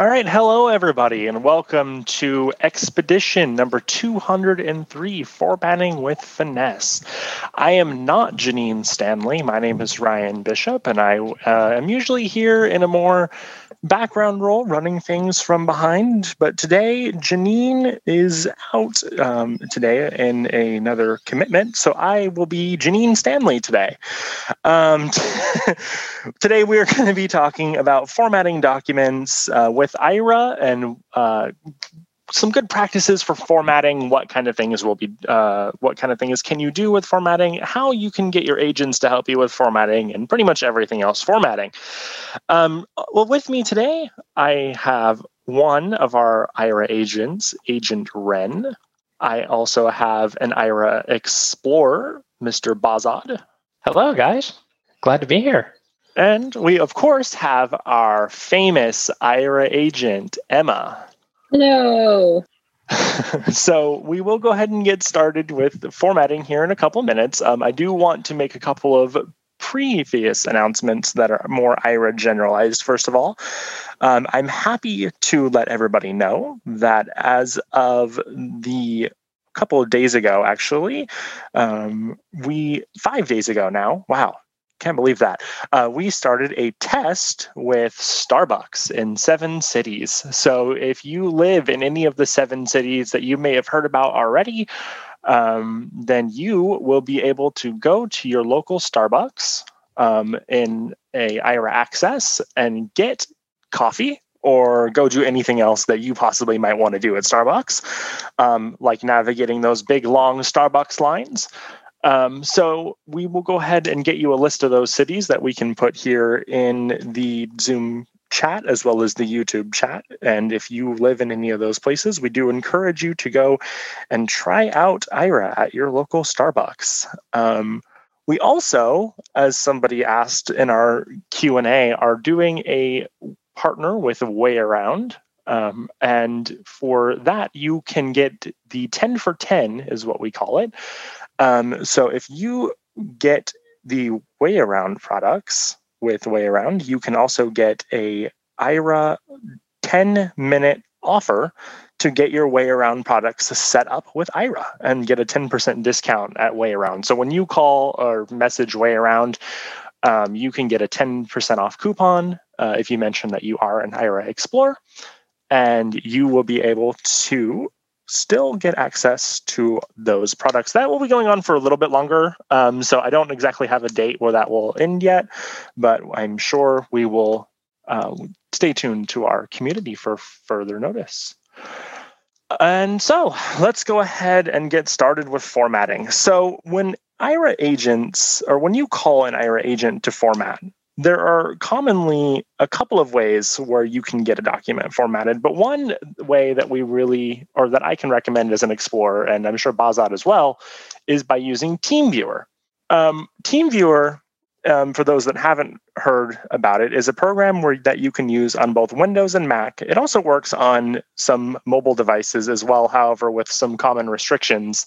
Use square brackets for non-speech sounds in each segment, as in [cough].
All right, hello everybody, and welcome to Expedition number 203 Formatting with Finesse. I am not Janine Stanley. My name is Ryan Bishop, and I uh, am usually here in a more background role, running things from behind. But today, Janine is out um, today in another commitment, so I will be Janine Stanley today. Um, [laughs] today, we are going to be talking about formatting documents uh, with Aira and uh, some good practices for formatting what kind of things will be uh, what kind of things can you do with formatting how you can get your agents to help you with formatting and pretty much everything else formatting. Um, well with me today i have one of our Aira agents agent ren. I also have an Aira explorer mr bazad. Hello guys. Glad to be here. And we of course have our famous Aira agent emma Hello. [laughs] so we will go ahead and get started with formatting here in a couple minutes. Um, I do want to make a couple of previous announcements that are more Aira generalized. First of all, um, I'm happy to let everybody know that as of the couple of days ago, actually, um, we five days ago now. Wow, can't believe that. Uh, we started a test with Starbucks in seven cities. So if you live in any of the seven cities that you may have heard about already, um, then you will be able to go to your local Starbucks um, in a Aira Access and get coffee or go do anything else that you possibly might want to do at Starbucks, um, like navigating those big long Starbucks lines. Um, so we will go ahead and get you a list of those cities that we can put here in the Zoom chat as well as the YouTube chat. And if you live in any of those places, we do encourage you to go and try out Aira at your local Starbucks. Um, we also, as somebody asked in our Q and A, are doing a partner with WayAround. Um, and for that, you can get the 10 for 10, is what we call it. Um, so if you get the WayAround products with WayAround, you can also get a Aira 10 minute offer to get your WayAround products set up with Aira and get a 10% discount at WayAround. So when you call or message WayAround, um, you can get a 10% off coupon uh, if you mention that you are an Aira Explorer, and you will be able to still get access to those products. That will be going on for a little bit longer. Um, so I don't exactly have a date where that will end yet, but I'm sure we will uh, stay tuned to our community for further notice. And so let's go ahead and get started with formatting. So when Aira agents, or when you call an Aira agent to format, there are commonly a couple of ways where you can get a document formatted, but one way that we really, or that I can recommend as an explorer, and I'm sure Bazad as well, is by using TeamViewer. Um, TeamViewer, um, for those that haven't heard about it, is a program where that you can use on both Windows and Mac. It also works on some mobile devices as well, however, with some common restrictions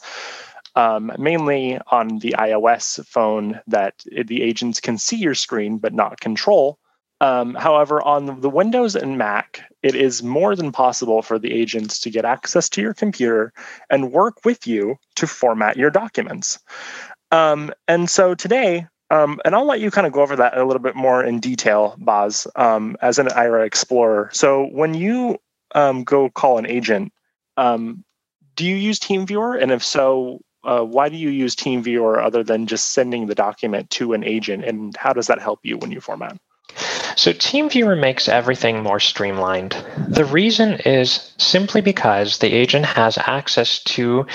um, mainly on the iOS phone that the agents can see your screen but not control. Um, however, on the Windows and Mac, it is more than possible for the agents to get access to your computer and work with you to format your documents. Um, and so today, um, and I'll let you kind of go over that a little bit more in detail, Boz, um, as an Aira Explorer. So when you um, go call an agent, um, do you use TeamViewer? And if so, uh, why do you use TeamViewer other than just sending the document to an agent? And how does that help you when you format? So TeamViewer makes everything more streamlined. The reason is simply because the agent has access to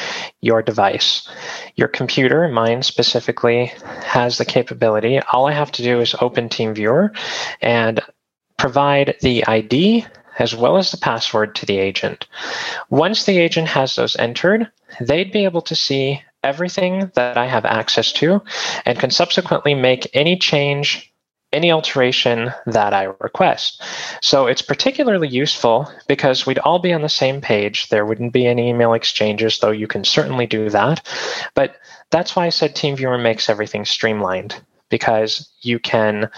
your device. Your computer, mine specifically, has the capability. All I have to do is open TeamViewer and provide the ID as well as the password to the agent. Once the agent has those entered, they'd be able to see everything that I have access to and can subsequently make any change, any alteration that I request. So it's particularly useful because we'd all be on the same page. There wouldn't be any email exchanges, though you can certainly do that. But that's why I said TeamViewer makes everything streamlined because you can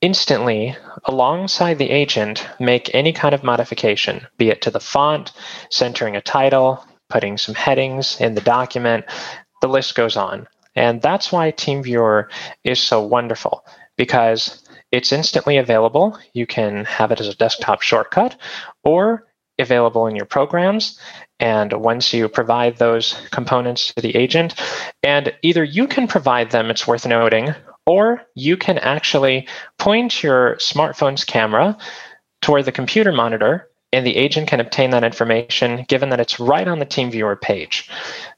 instantly, alongside the agent, make any kind of modification, be it to the font, centering a title, putting some headings in the document, the list goes on. And that's why TeamViewer is so wonderful because it's instantly available. You can have it as a desktop shortcut or available in your programs. And once you provide those components to the agent, and either you can provide them, it's worth noting, or you can actually point your smartphone's camera toward the computer monitor and the agent can obtain that information given that it's right on the TeamViewer page.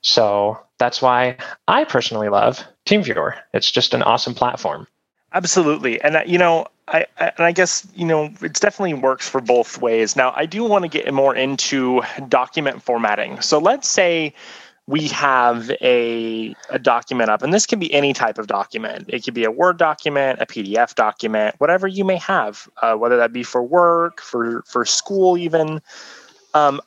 So that's why I personally love TeamViewer. It's just an awesome platform. Absolutely, and you know, I, and I guess you know it definitely works for both ways. Now, I do want to get more into document formatting. So let's say we have a, a document up, and this can be any type of document. It could be a Word document, a PDF document, whatever you may have, uh, whether that be for work, for for school, even. Um,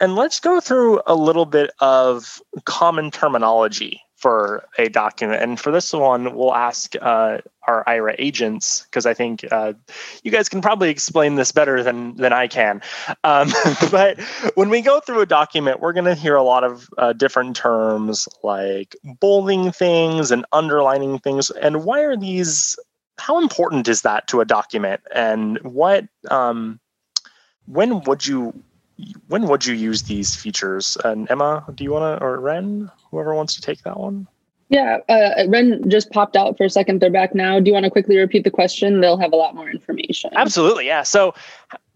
and let's go through a little bit of common terminology for a document. And for this one, we'll ask uh, our Aira agents because I think uh, you guys can probably explain this better than than I can. Um, [laughs] but when we go through a document, we're going to hear a lot of uh, different terms like bolding things and underlining things. And why are these? How important is that to a document? And what? Um, when would you when would you use these features? And Emma, do you want to, or Ren, whoever wants to take that one? Yeah, uh, Ren just popped out for a second. They're back now. Do you want to quickly repeat the question? They'll have a lot more information. Absolutely, yeah. So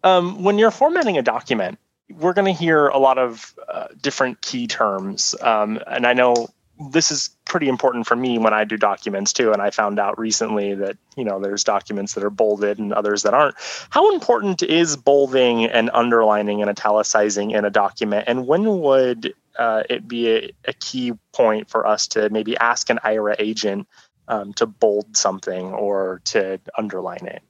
um, when you're formatting a document, we're going to hear a lot of uh, different key terms. Um, and I know this is pretty important for me when I do documents too. And I found out recently that, you know, there's documents that are bolded and others that aren't. How important is bolding and underlining and italicizing in a document? And when would uh, it be a, a, key point for us to maybe ask an Aira agent um, to bold something or to underline it?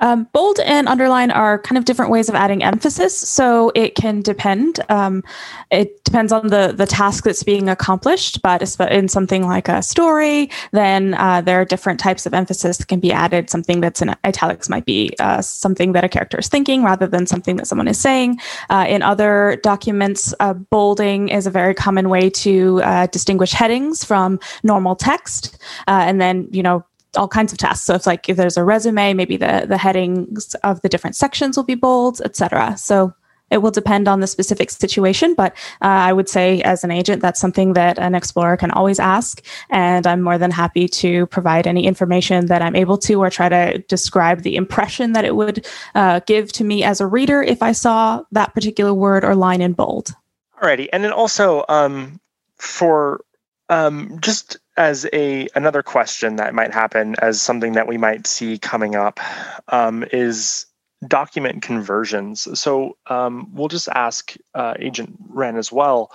Um, bold and underline are kind of different ways of adding emphasis, so it can depend. Um, it depends on the the task that's being accomplished, but in something like a story, then uh, there are different types of emphasis that can be added. Something that's in italics might be uh, something that a character is thinking rather than something that someone is saying. Uh, in other documents, uh, bolding is a very common way to uh, distinguish headings from normal text, uh, and then you know all kinds of tasks. So if like if there's a resume, maybe the the headings of the different sections will be bold, etc. So it will depend on the specific situation, but uh, I would say as an agent, that's something that an explorer can always ask, and I'm more than happy to provide any information that I'm able to, or try to describe the impression that it would uh, give to me as a reader if I saw that particular word or line in bold. Alrighty, and then also um, for um, just as a another question that might happen as something that we might see coming up um, is document conversions. So um, we'll just ask uh, Agent Ren as well.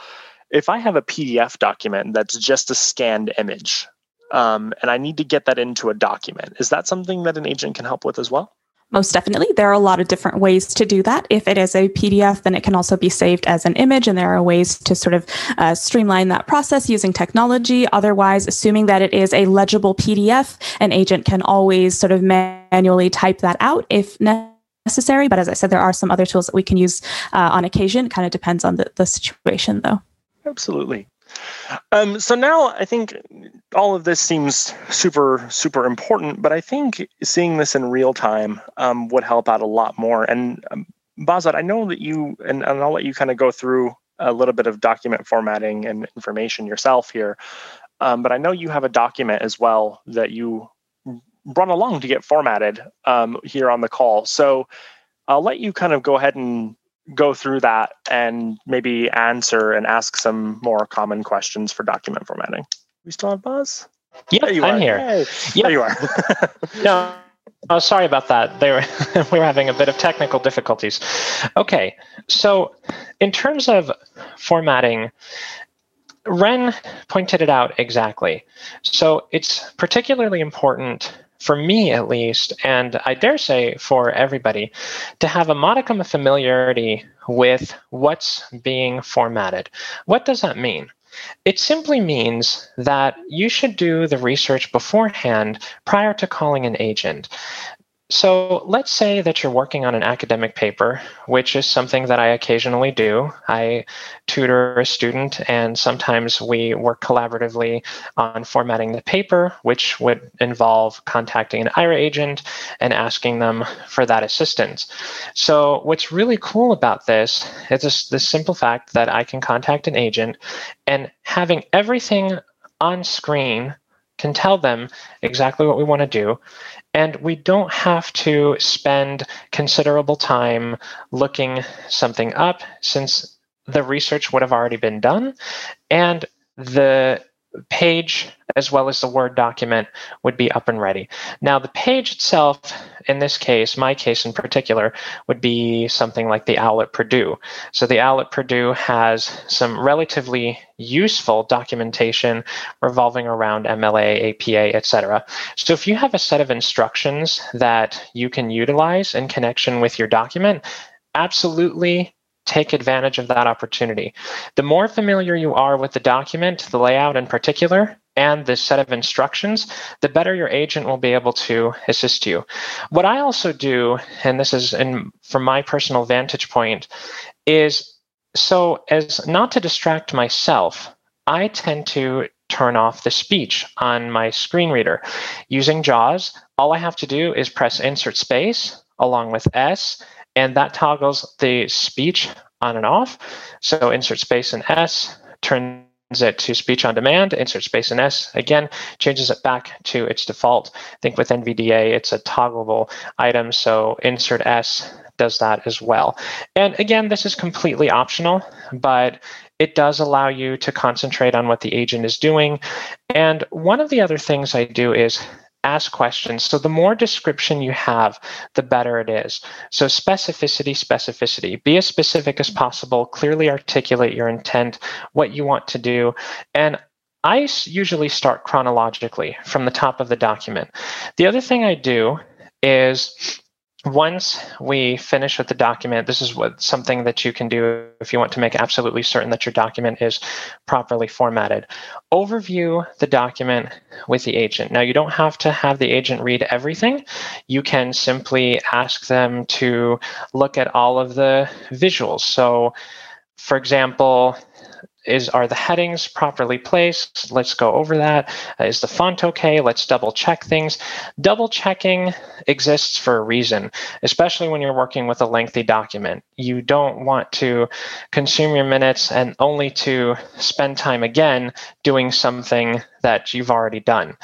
If I have a PDF document that's just a scanned image, um, and I need to get that into a document, is that something that an agent can help with as well? Most definitely. There are a lot of different ways to do that. If it is a PDF, then it can also be saved as an image, and there are ways to sort of uh, streamline that process using technology. Otherwise, assuming that it is a legible PDF, an agent can always sort of manually type that out if necessary. But as I said, there are some other tools that we can use uh, on occasion. It kind of depends on the, the situation, though. Absolutely. Um, so now I think all of this seems super, super important, but I think seeing this in real time um, would help out a lot more. And um, Bazat, I know that you, and, and I'll let you kind of go through a little bit of document formatting and information yourself here, um, but I know you have a document as well that you brought along to get formatted um, here on the call. So I'll let you kind of go ahead and go through that and maybe answer and ask some more common questions for document formatting. We still have Buzz? Yeah, you I'm are. here. Hey, yeah, you are. [laughs] no, oh, sorry about that. They were [laughs] we were having a bit of technical difficulties. Okay, so in terms of formatting, Ren pointed it out exactly. So it's particularly important for me at least, and I dare say for everybody, to have a modicum of familiarity with what's being formatted. What does that mean? It simply means that you should do the research beforehand prior to calling an agent. So let's say that you're working on an academic paper, which is something that I occasionally do. I tutor a student, and sometimes we work collaboratively on formatting the paper, which would involve contacting an Aira agent and asking them for that assistance. So what's really cool about this is the simple fact that I can contact an agent and having everything on screen can tell them exactly what we want to do and we don't have to spend considerable time looking something up since the research would have already been done. And the page as well as the Word document would be up and ready. Now, the page itself, in this case, my case in particular, would be something like the OWL at Purdue. So the OWL at Purdue has some relatively useful documentation revolving around MLA, APA, etc. So if you have a set of instructions that you can utilize in connection with your document, absolutely take advantage of that opportunity. The more familiar you are with the document, the layout in particular, and the set of instructions, the better your agent will be able to assist you. What I also do, and this is in, from my personal vantage point, is so as not to distract myself, I tend to turn off the speech on my screen reader. Using JAWS, all I have to do is press insert space along with S and that toggles the speech on and off. So insert space and S turns it to speech on demand, insert space and S again, changes it back to its default. I think with NVDA, it's a toggleable item. So insert S does that as well. And again, this is completely optional, but it does allow you to concentrate on what the agent is doing. And one of the other things I do is ask questions. So the more description you have, the better it is. So specificity, specificity. Be as specific as possible, clearly articulate your intent, what you want to do. And I usually start chronologically from the top of the document. The other thing I do is once we finish with the document, this is what something that you can do if you want to make absolutely certain that your document is properly formatted. Overview the document with the agent. Now, you don't have to have the agent read everything. You can simply ask them to look at all of the visuals. So, for example, is are the headings properly placed? Let's go over that. Uh, is the font okay? Let's double check things. Double checking exists for a reason especially when you're working with a lengthy document. You don't want to consume your minutes and only to spend time again doing something that you've already done.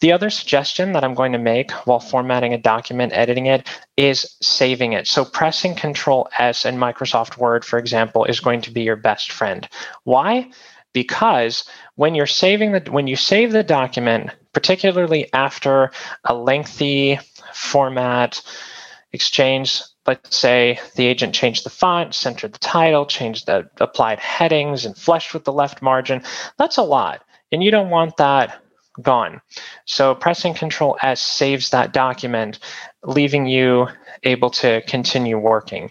The other suggestion that I'm going to make while formatting a document, editing it, is saving it. So pressing Control S in Microsoft Word, for example, is going to be your best friend. Why? Because when you're saving the when you save the document, particularly after a lengthy format exchange let's say the agent changed the font, centered the title, changed the applied headings, and fleshed with the left margin. That's a lot. And you don't want that gone. So pressing Control S saves that document, leaving you able to continue working.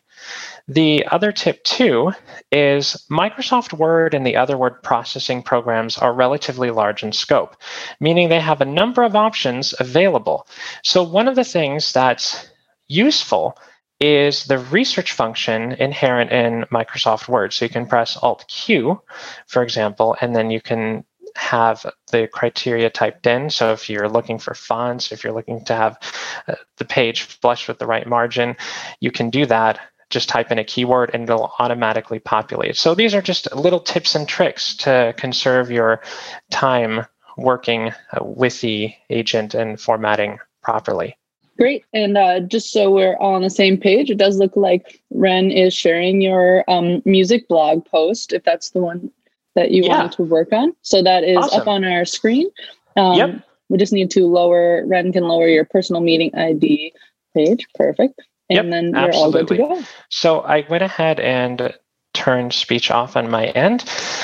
The other tip too is Microsoft Word and the other word processing programs are relatively large in scope, meaning they have a number of options available. So one of the things that's useful is the research function inherent in Microsoft Word. So you can press Alt Q, for example, and then you can have the criteria typed in. So if you're looking for fonts, if you're looking to have uh, the page flush with the right margin, you can do that. Just type in a keyword and it'll automatically populate. So these are just little tips and tricks to conserve your time working uh, with the agent and formatting properly. Great. And uh, just so we're all on the same page, it does look like Ren is sharing your um, music blog post, if that's the one that you yeah. want to work on. So that is awesome. up on our screen. Um, yep. We just need to lower, Ren can lower your personal meeting ID page. Perfect. And yep, then you're absolutely. all good to go. So I went ahead and turned speech off on my end.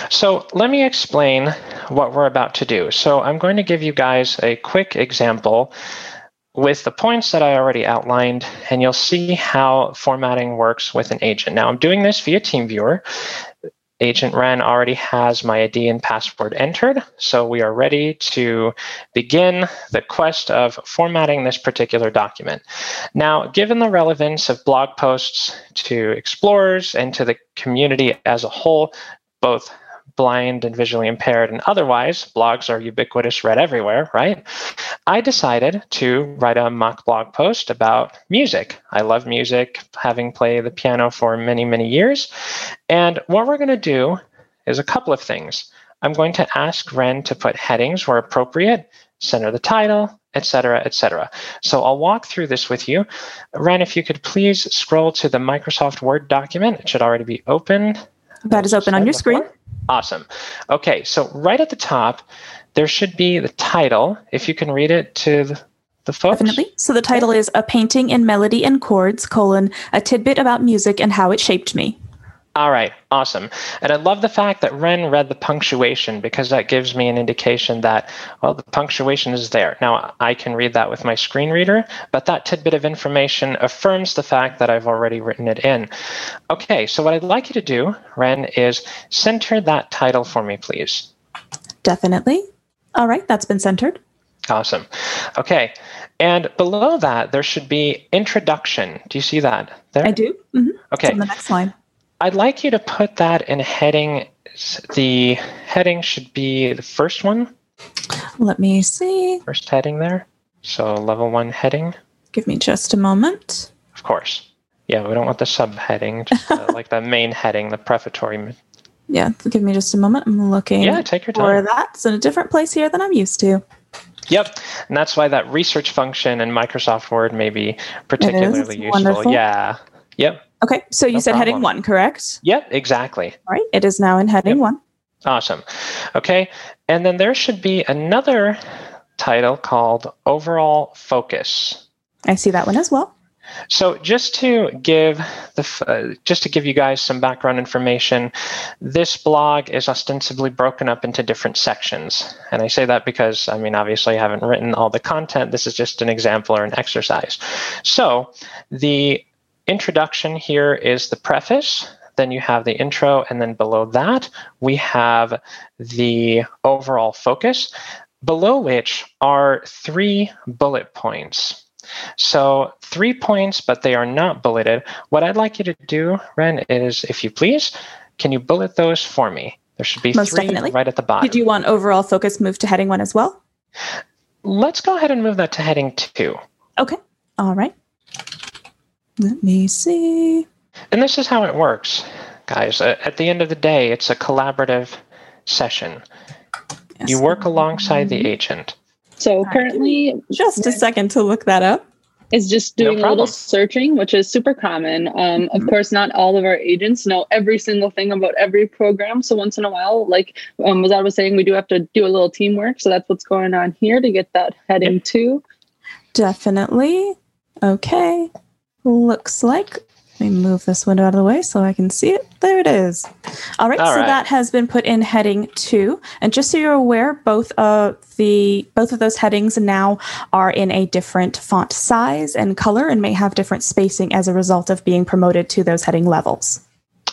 So let me explain what we're about to do. So I'm going to give you guys a quick example with the points that I already outlined, and you'll see how formatting works with an agent. Now I'm doing this via TeamViewer, Agent Ren already has my ID and password entered, so we are ready to begin the quest of formatting this particular document. Now, given the relevance of blog posts to explorers and to the community as a whole, both blind and visually impaired and otherwise, blogs are ubiquitous, read everywhere, right? I decided to write a mock blog post about music. I love music, having played the piano for many, many years. And what we're going to do is a couple of things. I'm going to ask Ren to put headings where appropriate, center the title, etc., etc. So I'll walk through this with you. Ren, if you could please scroll to the Microsoft Word document. It should already be open. That is open on your screen. Awesome. Okay, so right at the top, there should be the title. If you can read it to the, the folks. Definitely. So the title is A Painting in Melody and Chords, colon, a tidbit about music and how it shaped me. All right, awesome. And I love the fact that Ren read the punctuation because that gives me an indication that, well, the punctuation is there. Now, I can read that with my screen reader, but that tidbit of information affirms the fact that I've already written it in. Okay, so what I'd like you to do, Ren, is center that title for me, please. Definitely. All right, that's been centered. Awesome. Okay, and below that, there should be introduction. Do you see that there? I do. Mm-hmm. Okay. It's on the next line. I'd like you to put that in heading. The heading should be the first one. Let me see. First heading there. So level one heading. Give me just a moment. Of course. Yeah, we don't want the subheading, just uh, [laughs] like the main heading, the prefatory. Yeah, give me just a moment. I'm looking. Yeah, take your time. For that. It's in a different place here than I'm used to. Yep, and that's why that research function in Microsoft Word may be particularly useful. Wonderful. Yeah. Yep. Okay, so you No said problem. heading one, correct? Yep, exactly. All right, it is now in heading Yep. one. Awesome. Okay, and then there should be another title called Overall Focus. I see that one as well. So just to give the uh, just to give you guys some background information, this blog is ostensibly broken up into different sections, and I say that because I mean obviously I haven't written all the content. This is just an example or an exercise. So the introduction here is the preface. Then you have the intro, and then below that we have the overall focus, below which are three bullet points. So three points, but they are not bulleted. What I'd like you to do, Ren, is if you please, can you bullet those for me? There should be Most three definitely. right at the bottom. Did you want overall focus move to heading one as well? Let's go ahead and move that to heading two. Okay. All right. Let me see. And this is how it works, guys. At the end of the day, it's a collaborative session. Yes. You work alongside the agent. So currently, Just a second to look that up. is just No doing a little searching, which is super common. Um, of course, not all of our agents know every single thing about every program. So once in a while, like um, as I was saying, we do have to do a little teamwork. So that's what's going on here to get that heading to. Definitely. Okay. Looks like. Let me move this window out of the way so I can see it. There it is. All right. All so right. that has been put in heading two, and just so you're aware, both of the both of those headings now are in a different font size and color, and may have different spacing as a result of being promoted to those heading levels.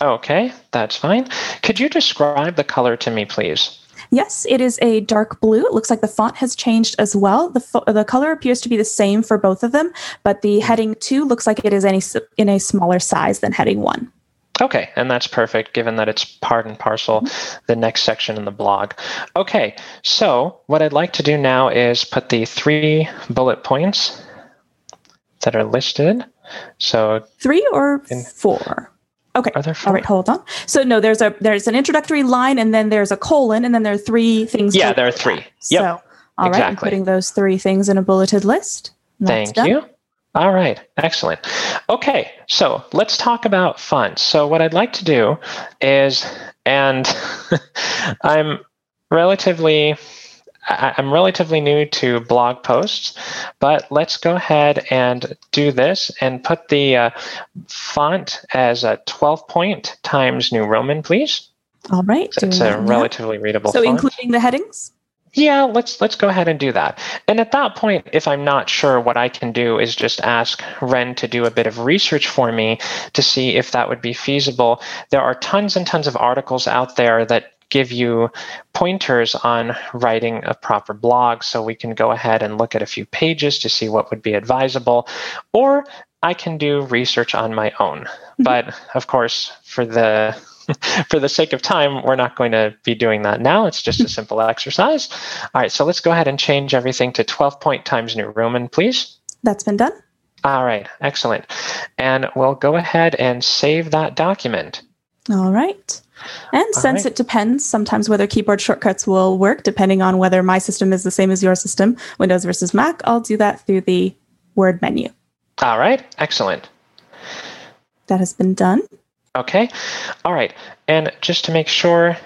Okay, that's fine. Could you describe the color to me, please? Yes, it is a dark blue. It looks like the font has changed as well. The fo- the color appears to be the same for both of them, but the heading two looks like it is any in a smaller size than heading one. Okay, and that's perfect given that it's part and parcel mm-hmm. the next section in the blog. Okay, so what I'd like to do now is put the three bullet points that are listed. So Three or In- four? Okay. are there four? All right, hold on. So no, there's a there's an introductory line, and then there's a colon, and then there are three things. Yeah, there are three. Yep, So, all right, I'm exactly. putting those three things in a bulleted list. Thank done. you. All right, excellent. Okay, so let's talk about fonts. So, what I'd like to do is, and [laughs] I'm relatively. I- I'm relatively new to blog posts, but let's go ahead and do this and put the uh, font as a 12 point times New Roman, please. All right. So it's a that relatively readable So font. including the headings. Yeah, let's let's go ahead and do that. And at that point, if I'm not sure, what I can do is just ask Ren to do a bit of research for me to see if that would be feasible. There are tons and tons of articles out there that give you pointers on writing a proper blog. So we can go ahead and look at a few pages to see what would be advisable. Or I can do research on my own. Mm-hmm. But of course, for the [laughs] for the sake of time, we're not going to be doing that now. It's just a simple exercise. All right, so let's go ahead and change everything to 12 point times New Roman, please. That's been done. All right, excellent. And we'll go ahead and save that document. All right. And All since right. it depends sometimes whether keyboard shortcuts will work, depending on whether my system is the same as your system, Windows versus Mac, I'll do that through the Word menu. All right, excellent. That has been done. Okay. All right. And just to make sure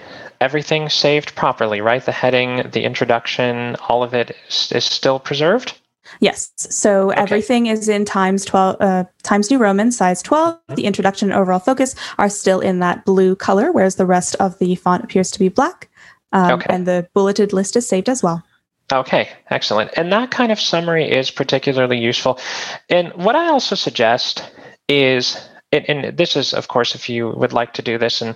everything saved properly, right? The heading, the introduction, all of it is, is still preserved? Yes. So okay. everything is in Times 12, uh, Times New Roman, size 12. Mm-hmm. The introduction and overall focus are still in that blue color, whereas the rest of the font appears to be black. Um, okay. And the bulleted list is saved as well. Okay, excellent. And that kind of summary is particularly useful. And what I also suggest is and this is, of course, if you would like to do this, and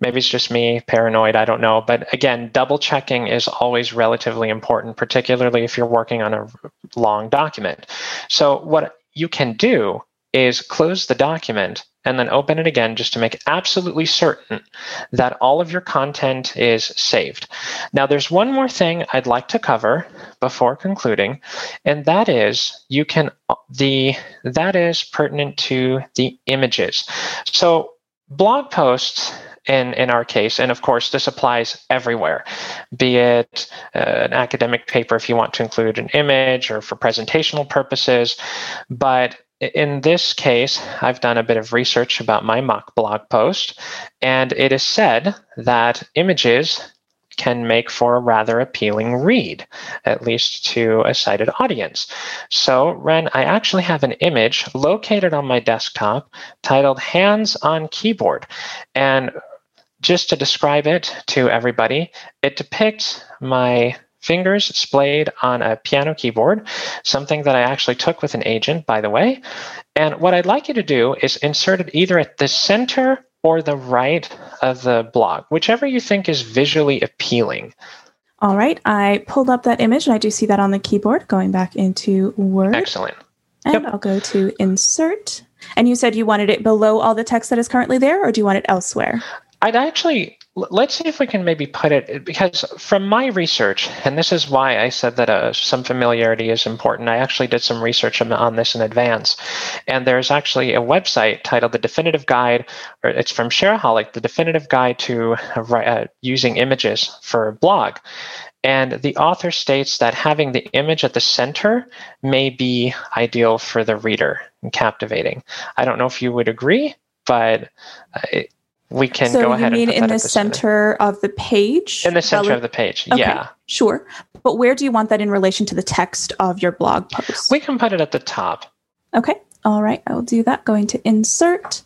maybe it's just me paranoid, I don't know. But again, double checking is always relatively important, particularly if you're working on a long document. So, what you can do is close the document and then open it again just to make absolutely certain that all of your content is saved. Now, there's one more thing I'd like to cover before concluding, and that is you can the that is pertinent to the images. So blog posts in, in our case. And of course, this applies everywhere, be it uh, an academic paper if you want to include an image or for presentational purposes. But in this case, I've done a bit of research about my mock blog post, and it is said that images can make for a rather appealing read, at least to a sighted audience. So, Ren, I actually have an image located on my desktop titled Hands on Keyboard. And just to describe it to everybody, it depicts my fingers splayed on a piano keyboard, something that I actually took with an agent, by the way. And what I'd like you to do is insert it either at the center or the right of the blog, whichever you think is visually appealing. All right, I pulled up that image and I do see that on the keyboard going back into Word. Excellent. And yep. I'll go to insert. And you said you wanted it below all the text that is currently there, or do you want it elsewhere? I'd actually let's see if we can maybe put it because from my research and this is why i said that uh, some familiarity is important i actually did some research on this in advance. And there's actually a website titled the definitive guide or it's from shareaholic the definitive guide to uh, using images for a blog. And the author states that having the image at the center may be ideal for the reader and captivating. I don't know if you would agree but uh, it, we can so go ahead you mean and in the, center, of the page? In the center of the page okay, yeah. sure. But where do you want that in relation to the text of your blog post? We can put it at the top. Okay all right i will do that going to insert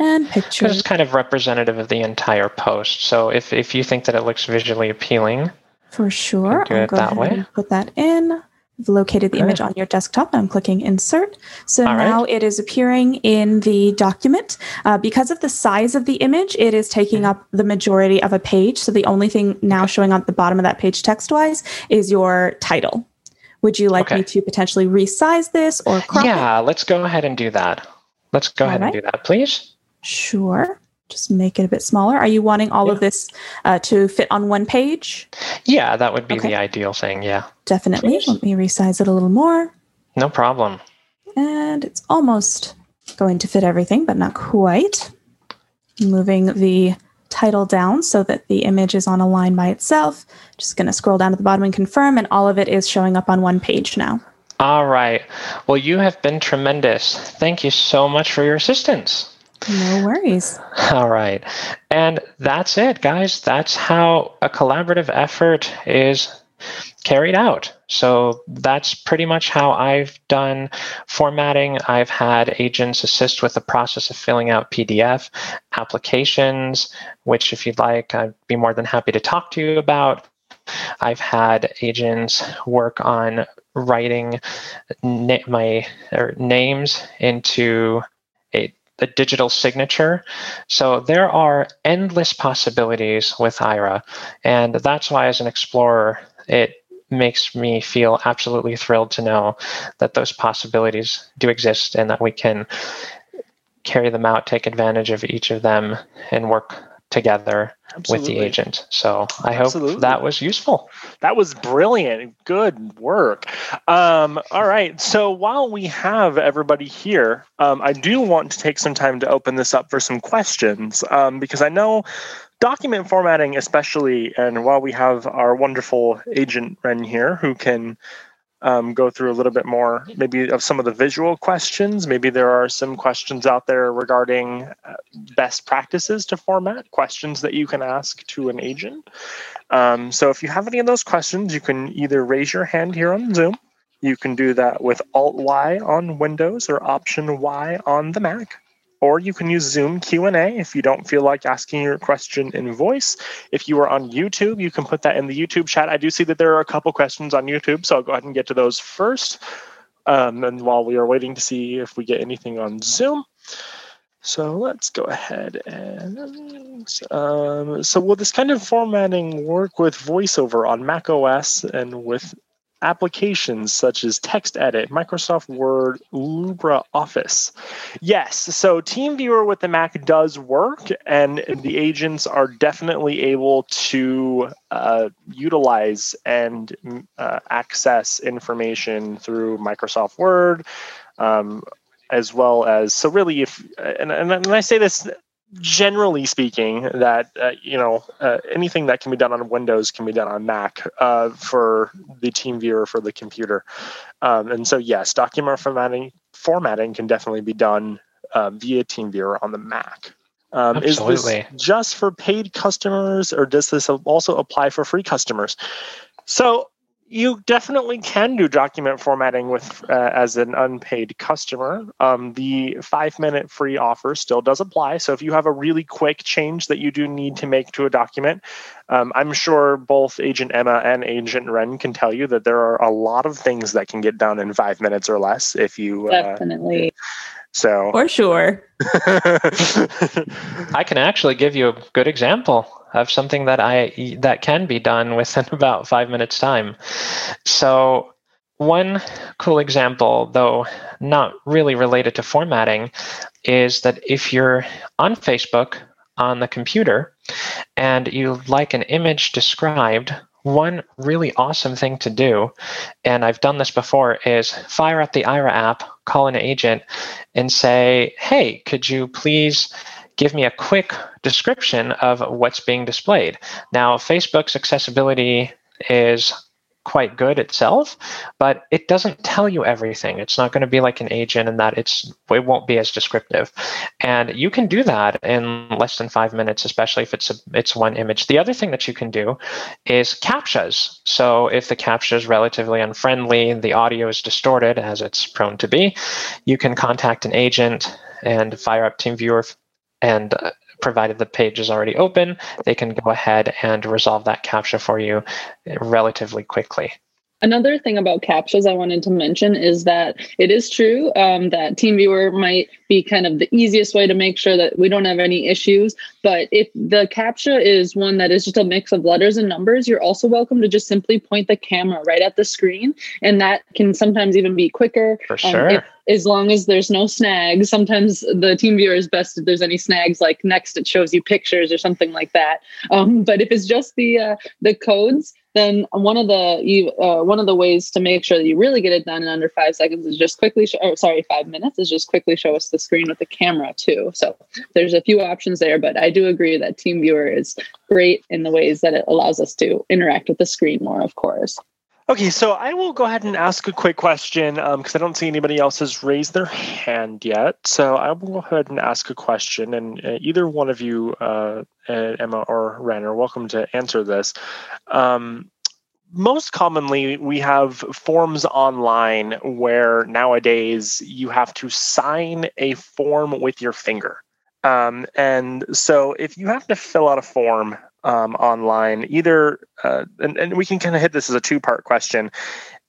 and picture. It's kind of representative of the entire post. So if, if you think that it looks visually appealing for sure do I'll it that way. put that in I've located the image on your desktop. I'm clicking insert. So All now right. it is appearing in the document. Uh, because of the size of the image, it is taking up the majority of a page. So the only thing now showing on the bottom of that page text wise is your title. Would you like okay. me to potentially resize this or crop Yeah, it? let's go ahead and do that. Let's go All ahead right. and do that, please. Sure just make it a bit smaller. Are you wanting all yeah. of this uh, to fit on one page? Yeah, that would be okay. the ideal thing. Yeah. Definitely. Let me resize it a little more. No problem. And it's almost going to fit everything, but not quite. Moving the title down so that the image is on a line by itself. Just going to scroll down to the bottom and confirm, and all of it is showing up on one page now. All right. Well, you have been tremendous. Thank you so much for your assistance. No worries. [laughs] All right. And that's it, guys. That's how a collaborative effort is carried out. So that's pretty much how I've done formatting. I've had agents assist with the process of filling out PDF applications, which, if you'd like, I'd be more than happy to talk to you about. I've had agents work on writing na- my names into a, digital signature. So there are endless possibilities with Aira. And that's why, as an explorer, it makes me feel absolutely thrilled to know that those possibilities do exist and that we can carry them out, take advantage of each of them, and work together Absolutely. with the agent. So I Absolutely. hope that was useful. That was brilliant. Good work. Um, all right. So while we have everybody here, um, I do want to take some time to open this up for some questions um, because I know document formatting, especially, and while we have our wonderful agent Ren here who can um, go through a little bit more, maybe of some of the visual questions. Maybe there are some questions out there regarding uh, best practices to format, questions that you can ask to an agent. Um, so if you have any of those questions, you can either raise your hand here on Zoom. You can do that with Alt Y on Windows or Option Y on the Mac or you can use Zoom Q&A if you don't feel like asking your question in voice. If you are on YouTube, you can put that in the YouTube chat. I do see that there are a couple questions on YouTube, so I'll go ahead and get to those first. Um, and while we are waiting to see if we get anything on Zoom, so let's go ahead and um, so will this kind of formatting work with VoiceOver on Mac OS and with applications such as TextEdit, Microsoft Word, LibreOffice. Yes, so TeamViewer with the Mac does work, and the agents are definitely able to uh, utilize and uh, access information through Microsoft Word. Um, as well as so really if and, and i say this generally speaking, that uh, you know uh, anything that can be done on Windows can be done on Mac uh, for the Team Viewer for the computer. Um, and so, yes, document formatting formatting can definitely be done uh, via Team Viewer on the Mac. Um, is this just for paid customers, or does this also apply for free customers? So you definitely can do document formatting with uh, as an unpaid customer. Um, the five minute free offer still does apply. So if you have a really quick change that you do need to make to a document, um, I'm sure both Agent Emma and Agent Ren can tell you that there are a lot of things that can get done in five minutes or less if you uh, definitely. Uh, so for sure, [laughs] I can actually give you a good example of something that I that can be done within [laughs] about five minutes time. So one cool example, though not really related to formatting, is that if you're on Facebook on the computer and you like an image described, one really awesome thing to do, and I've done this before, is fire up the Aira app, call an agent, and say, hey, could you please give me a quick description of what's being displayed. Now, Facebook's accessibility is quite good itself, but it doesn't tell you everything. It's not going to be like an agent in that it's it won't be as descriptive. And you can do that in less than five minutes, especially if it's a, it's one image. The other thing that you can do is captchas. So if the captcha is relatively unfriendly, the audio is distorted as it's prone to be, you can contact an agent and fire up TeamViewer and uh, provided the page is already open, they can go ahead and resolve that CAPTCHA for you relatively quickly. Another thing about CAPTCHAs I wanted to mention is that it is true um, that TeamViewer might be kind of the easiest way to make sure that we don't have any issues. But if the CAPTCHA is one that is just a mix of letters and numbers, you're also welcome to just simply point the camera right at the screen. And that can sometimes even be quicker. For um, sure. Um, if, as long as there's no snags. Sometimes the team viewer is best if there's any snags, like next it shows you pictures or something like that. Um, but if it's just the uh, the codes, then one of the you uh, one of the ways to make sure that you really get it done in under five seconds is just quickly show, or sorry five minutes is just quickly show us the screen with the camera too. So there's a few options there but i do agree that team viewer is great in the ways that it allows us to interact with the screen more of course Okay, so I will go ahead and ask a quick question because um, I don't see anybody else has raised their hand yet. So I will go ahead and ask a question, and uh, either one of you, uh, Emma or Ren, are welcome to answer this. Um, most commonly, we have forms online where nowadays you have to sign a form with your finger. Um, and so if you have to fill out a form um, online, either, uh, and, and we can kind of hit this as a two part question.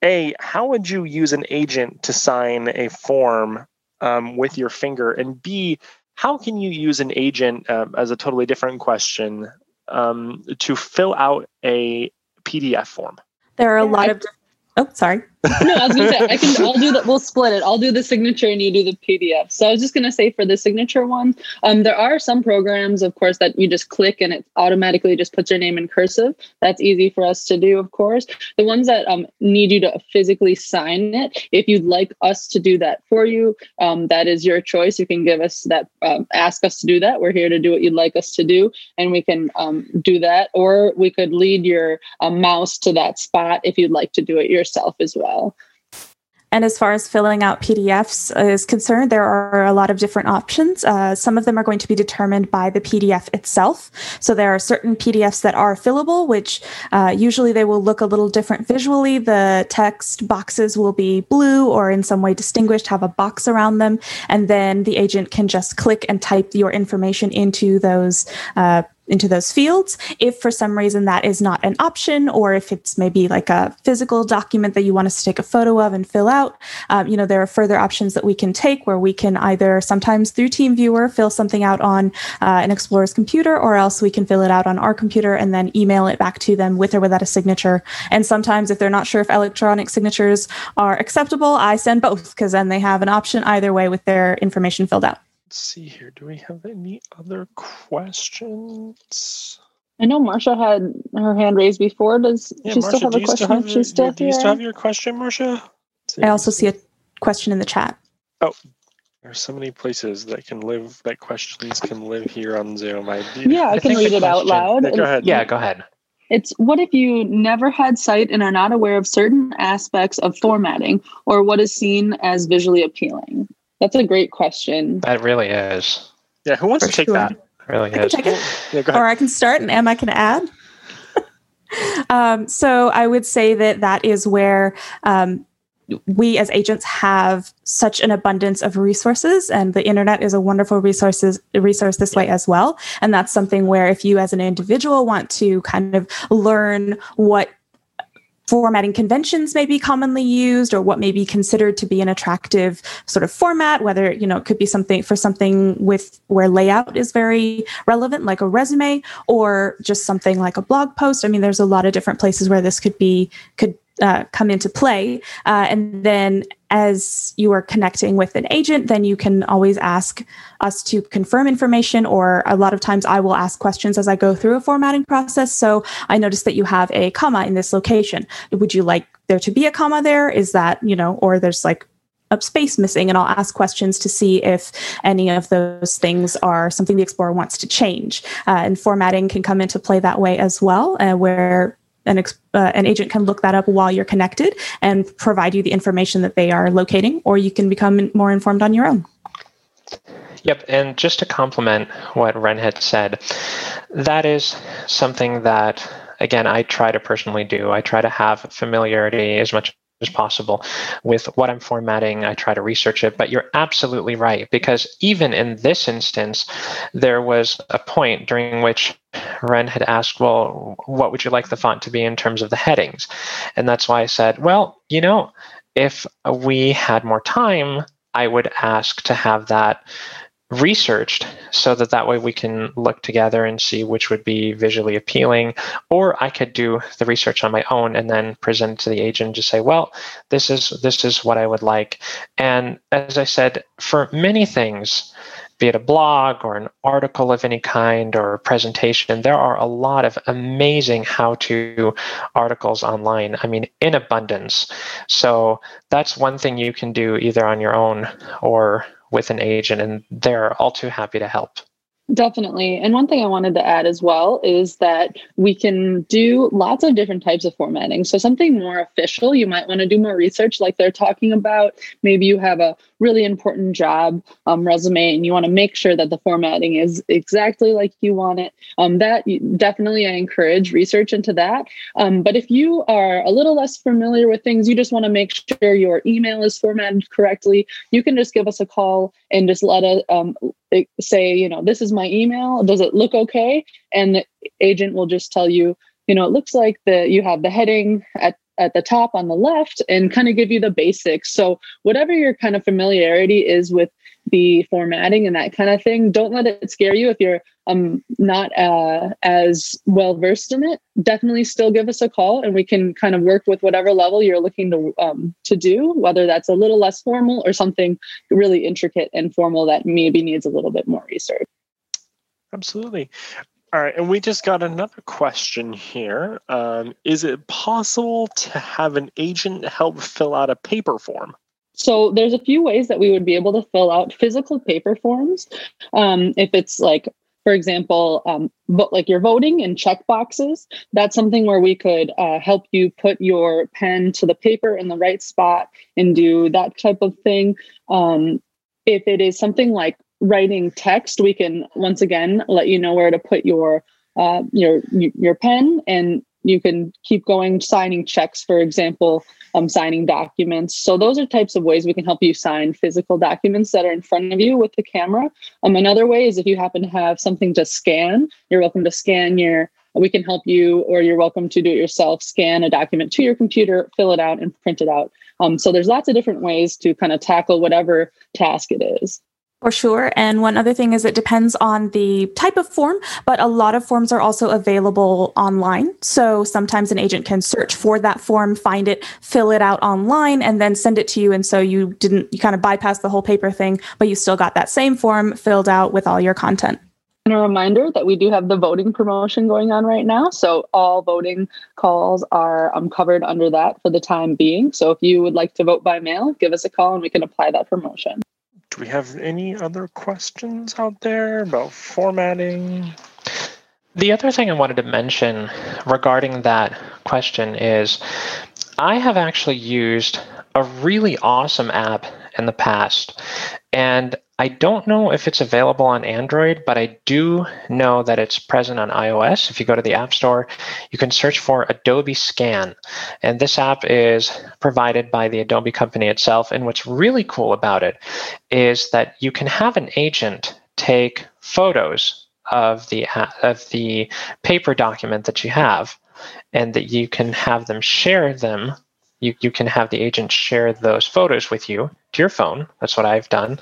A, how would you use an agent to sign a form um, with your finger? And B, how can you use an agent uh, as a totally different question um, to fill out a PDF form? There are a lot of Oh, sorry. No, I was gonna say I can. I'll do that. We'll split it. I'll do the signature and you do the PDF. So I was just gonna say for the signature one, um, there are some programs, of course, that you just click and it automatically just puts your name in cursive. That's easy for us to do, of course. The ones that um, need you to physically sign it, if you'd like us to do that for you, um, that is your choice. You can give us that, um, ask us to do that. We're here to do what you'd like us to do, and we can um, do that. Or we could lead your uh, mouse to that spot if you'd like to do it yourself as well well. And as far as filling out PDFs is concerned, there are a lot of different options. Uh, some of them are going to be determined by the PDF itself. So there are certain PDFs that are fillable, which uh, usually they will look a little different visually. The text boxes will be blue or in some way distinguished, have a box around them. And then the agent can just click and type your information into those uh, into those fields. If for some reason that is not an option, or if it's maybe like a physical document that you want us to take a photo of and fill out, um, you know, there are further options that we can take where we can either sometimes through TeamViewer fill something out on uh, an Explorer's computer, or else we can fill it out on our computer and then email it back to them with or without a signature. And sometimes if they're not sure if electronic signatures are acceptable, I send both because then they have an option either way with their information filled out. Let's see here. Do we have any other questions? I know Marcia had her hand raised before. Does yeah, she Marcia, still have a question? Have She's still do you still have your question, Marcia? I also see a question in the chat. Oh, there's so many places that can live that questions can live here on Zoom. I yeah, I, I can read it out loud. Go ahead. Yeah, go ahead. It's what if you never had sight and are not aware of certain aspects of formatting or what is seen as visually appealing? That's a great question. That really is. Yeah, who wants For to take sure. that? It really I is. Yeah, or I can start and Emma can add. [laughs] um, so I would say that that is where um, we as agents have such an abundance of resources and the internet is a wonderful resources resource this way as well and that's something where if you as an individual want to kind of learn what formatting conventions may be commonly used or what may be considered to be an attractive sort of format whether you know it could be something for something with where layout is very relevant like a resume or just something like a blog post. I mean there's a lot of different places where this could be could uh, come into play. Uh, and then as you are connecting with an agent, then you can always ask us to confirm information, or a lot of times I will ask questions as I go through a formatting process. So I noticed that you have a comma in this location. Would you like there to be a comma there? Is that, you know, or there's like a space missing and I'll ask questions to see if any of those things are something the Explorer wants to change. Uh, and formatting can come into play that way as well, uh, where an, uh, an agent can look that up while you're connected and provide you the information that they are locating, or you can become more informed on your own. Yep, and just to complement what Ren had said, that is something that, again, I try to personally do. I try to have familiarity as much as possible with what I'm formatting. I try to research it, but you're absolutely right because even in this instance, there was a point during which Ren had asked, Well, what would you like the font to be in terms of the headings? And that's why I said, Well, you know, if we had more time, I would ask to have that researched so that that way we can look together and see which would be visually appealing or i could do the research on my own and then present to the agent and just say well this is this is what i would like and as i said for many things be it a blog or an article of any kind or a presentation, there are a lot of amazing how to articles online. I mean, in abundance. So that's one thing you can do either on your own or with an agent, and they're all too happy to help. Definitely. And one thing I wanted to add as well is that we can do lots of different types of formatting. So, something more official, you might want to do more research, like they're talking about. Maybe you have a really important job um, resume and you want to make sure that the formatting is exactly like you want it um, that definitely i encourage research into that um, but if you are a little less familiar with things you just want to make sure your email is formatted correctly you can just give us a call and just let us um, say you know this is my email? Does it look okay? And the agent will just tell you, you know, it looks like the you have the heading at at the top on the left and kind of give you the basics. So whatever your kind of familiarity is with the formatting and that kind of thing, don't let it scare you if you're um not uh, as well versed in it. Definitely still give us a call and we can kind of work with whatever level you're looking to um, to do, whether that's a little less formal or something really intricate and formal that maybe needs a little bit more research. Absolutely. All right, and we just got another question here. Um, is it possible to have an agent help fill out a paper form? So there's a few ways that we would be able to fill out physical paper forms. Um, if it's like, for example, um, but like you're voting in check boxes, that's something where we could uh, help you put your pen to the paper in the right spot and do that type of thing. Um, if it is something like writing text, we can once again let you know where to put your uh, your your pen, and you can keep going signing checks, for example, um, signing documents. So those are types of ways we can help you sign physical documents that are in front of you with the camera. Um, another way is if you happen to have something to scan, you're welcome to scan your we can help you or you're welcome to do it yourself scan a document to your computer fill it out and print it out um, so there's lots of different ways to kind of tackle whatever task it is for sure. And one other thing is it depends on the type of form, but a lot of forms are also available online. So sometimes an agent can search for that form, find it, fill it out online, and then send it to you. And so you didn't, you kind of bypass the whole paper thing, but you still got that same form filled out with all your content. And a reminder that we do have the voting promotion going on right now. So all voting calls are um, covered under that for the time being. So if you would like to vote by mail, give us a call and we can apply that promotion do we have any other questions out there about formatting? The other thing I wanted to mention regarding that question is I have actually used a really awesome app in the past. And I don't know if it's available on Android, but I do know that it's present on iOS. If you go to the App Store, you can search for Adobe Scan. And this app is provided by the Adobe company itself. And what's really cool about it is that you can have an agent take photos of the of the paper document that you have and that you can have them share them you, you can have the agent share those photos with you to your phone. That's what I've done.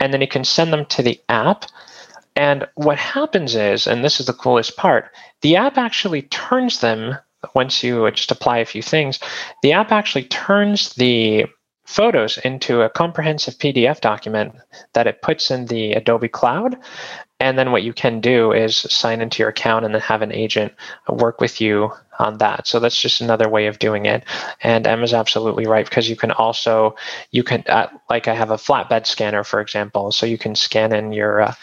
And then you can send them to the app. And what happens is, and this is the coolest part, the app actually turns them, once you just apply a few things, the app actually turns the photos into a comprehensive PDF document that it puts in the Adobe Cloud. And then what you can do is sign into your account and then have an agent work with you on that. So that's just another way of doing it. And Emma's absolutely right because you can also you can uh, like I have a flatbed scanner for example, so you can scan in your uh,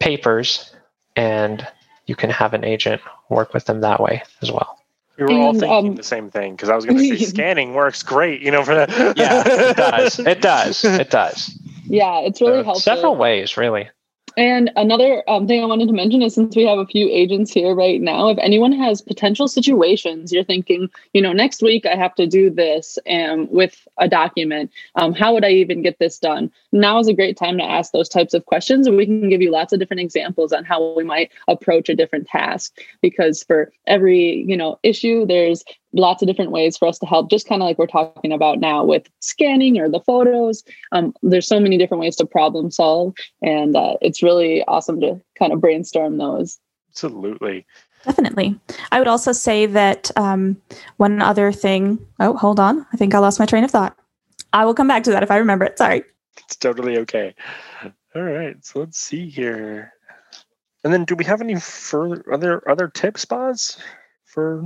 papers and you can have an agent work with them that way as well. We were all thinking um, the same thing because I was going to say [laughs] scanning works great, you know, for that. yeah, it does. It does. [laughs] It does. Yeah, it's really helpful. Several ways, really. And another um, thing I wanted to mention is since we have a few agents here right now, if anyone has potential situations, you're thinking, you know, next week I have to do this um, with a document. Um, how would I even get this done? Now is a great time to ask those types of questions, and we can give you lots of different examples on how we might approach a different task. Because for every you know issue, there's lots of different ways for us to help just kind of like we're talking about now with scanning or the photos. Um, there's so many different ways to problem solve and uh, it's really awesome to kind of brainstorm those. Absolutely. Definitely. I would also say that um, one other thing oh hold on. I think i lost my train of thought. I will come back to that if i remember it. Sorry. It's totally okay. All right so let's see here. And then do we have any further other other tips Boz, for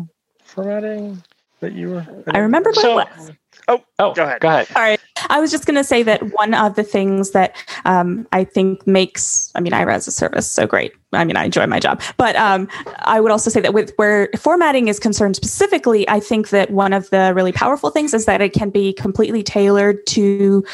formatting that you were? I remember so, was. Oh, oh, go ahead. Go ahead. All right. I was just going to say that one of the things that um, I think makes, I mean, Aira as a service so great I mean, I enjoy my job, but um, I would also say that with where formatting is concerned specifically, I think that one of the really powerful things is that it can be completely tailored to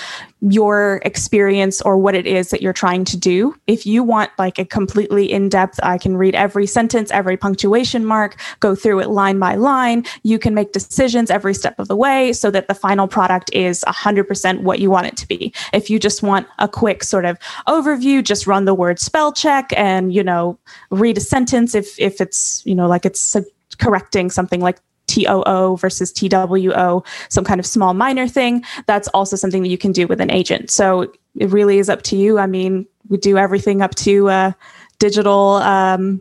your experience or what it is that you're trying to do. If you want like a completely in depth, I can read every sentence, every punctuation mark, go through it line by line. You can make decisions every step of the way so that the final product is 100% what you want it to be. If you just want a quick sort of overview, just run the word spell check and, you know, read a sentence if, if it's, you know, like it's correcting something like TOO versus TWO, some kind of small minor thing, that's also something that you can do with an agent. So it really is up to you. I mean, we do everything up to uh, digital. Um,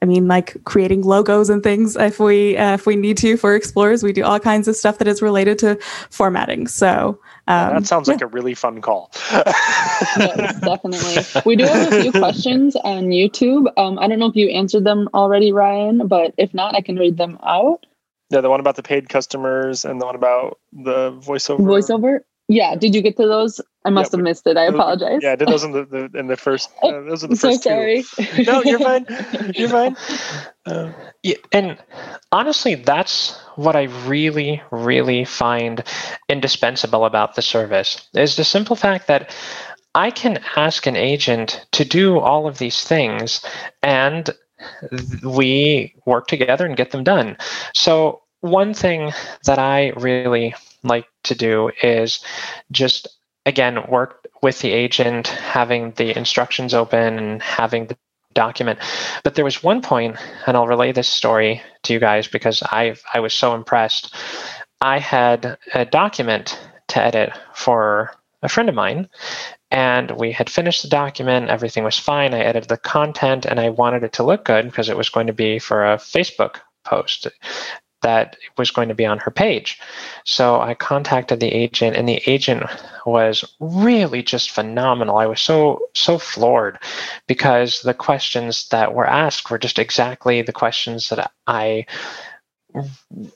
I mean, like creating logos and things if we uh, if we need to for explorers. We do all kinds of stuff that is related to formatting. So um, that sounds like a really fun call. yes, definitely. We do have a few [laughs] questions on YouTube. Um, I don't know if you answered them already, Ryan, but if not, I can read them out. Yeah, the one about the paid customers and the one about the voiceover. Voiceover. Yeah. Did you get to those? I must yeah, have missed it. I apologize. Yeah, I did those in the, the in the first. Uh, those are the [laughs] so first sorry. Two. No, you're fine. [laughs] You're fine. Uh, yeah, and honestly, that's what I really, really find indispensable about the service is the simple fact that I can ask an agent to do all of these things, and we work together and get them done. So one thing that I really like to do is just again work with the agent, having the instructions open and having the document. But there was one point, and I'll relay this story to you guys because I I was so impressed. I had a document to edit for a friend of mine, and we had finished the document. Everything was fine. I edited the content, and I wanted it to look good because it was going to be for a Facebook post that was going to be on her page. So I contacted the agent, and the agent was really just phenomenal. I was so, so floored because the questions that were asked were just exactly the questions that I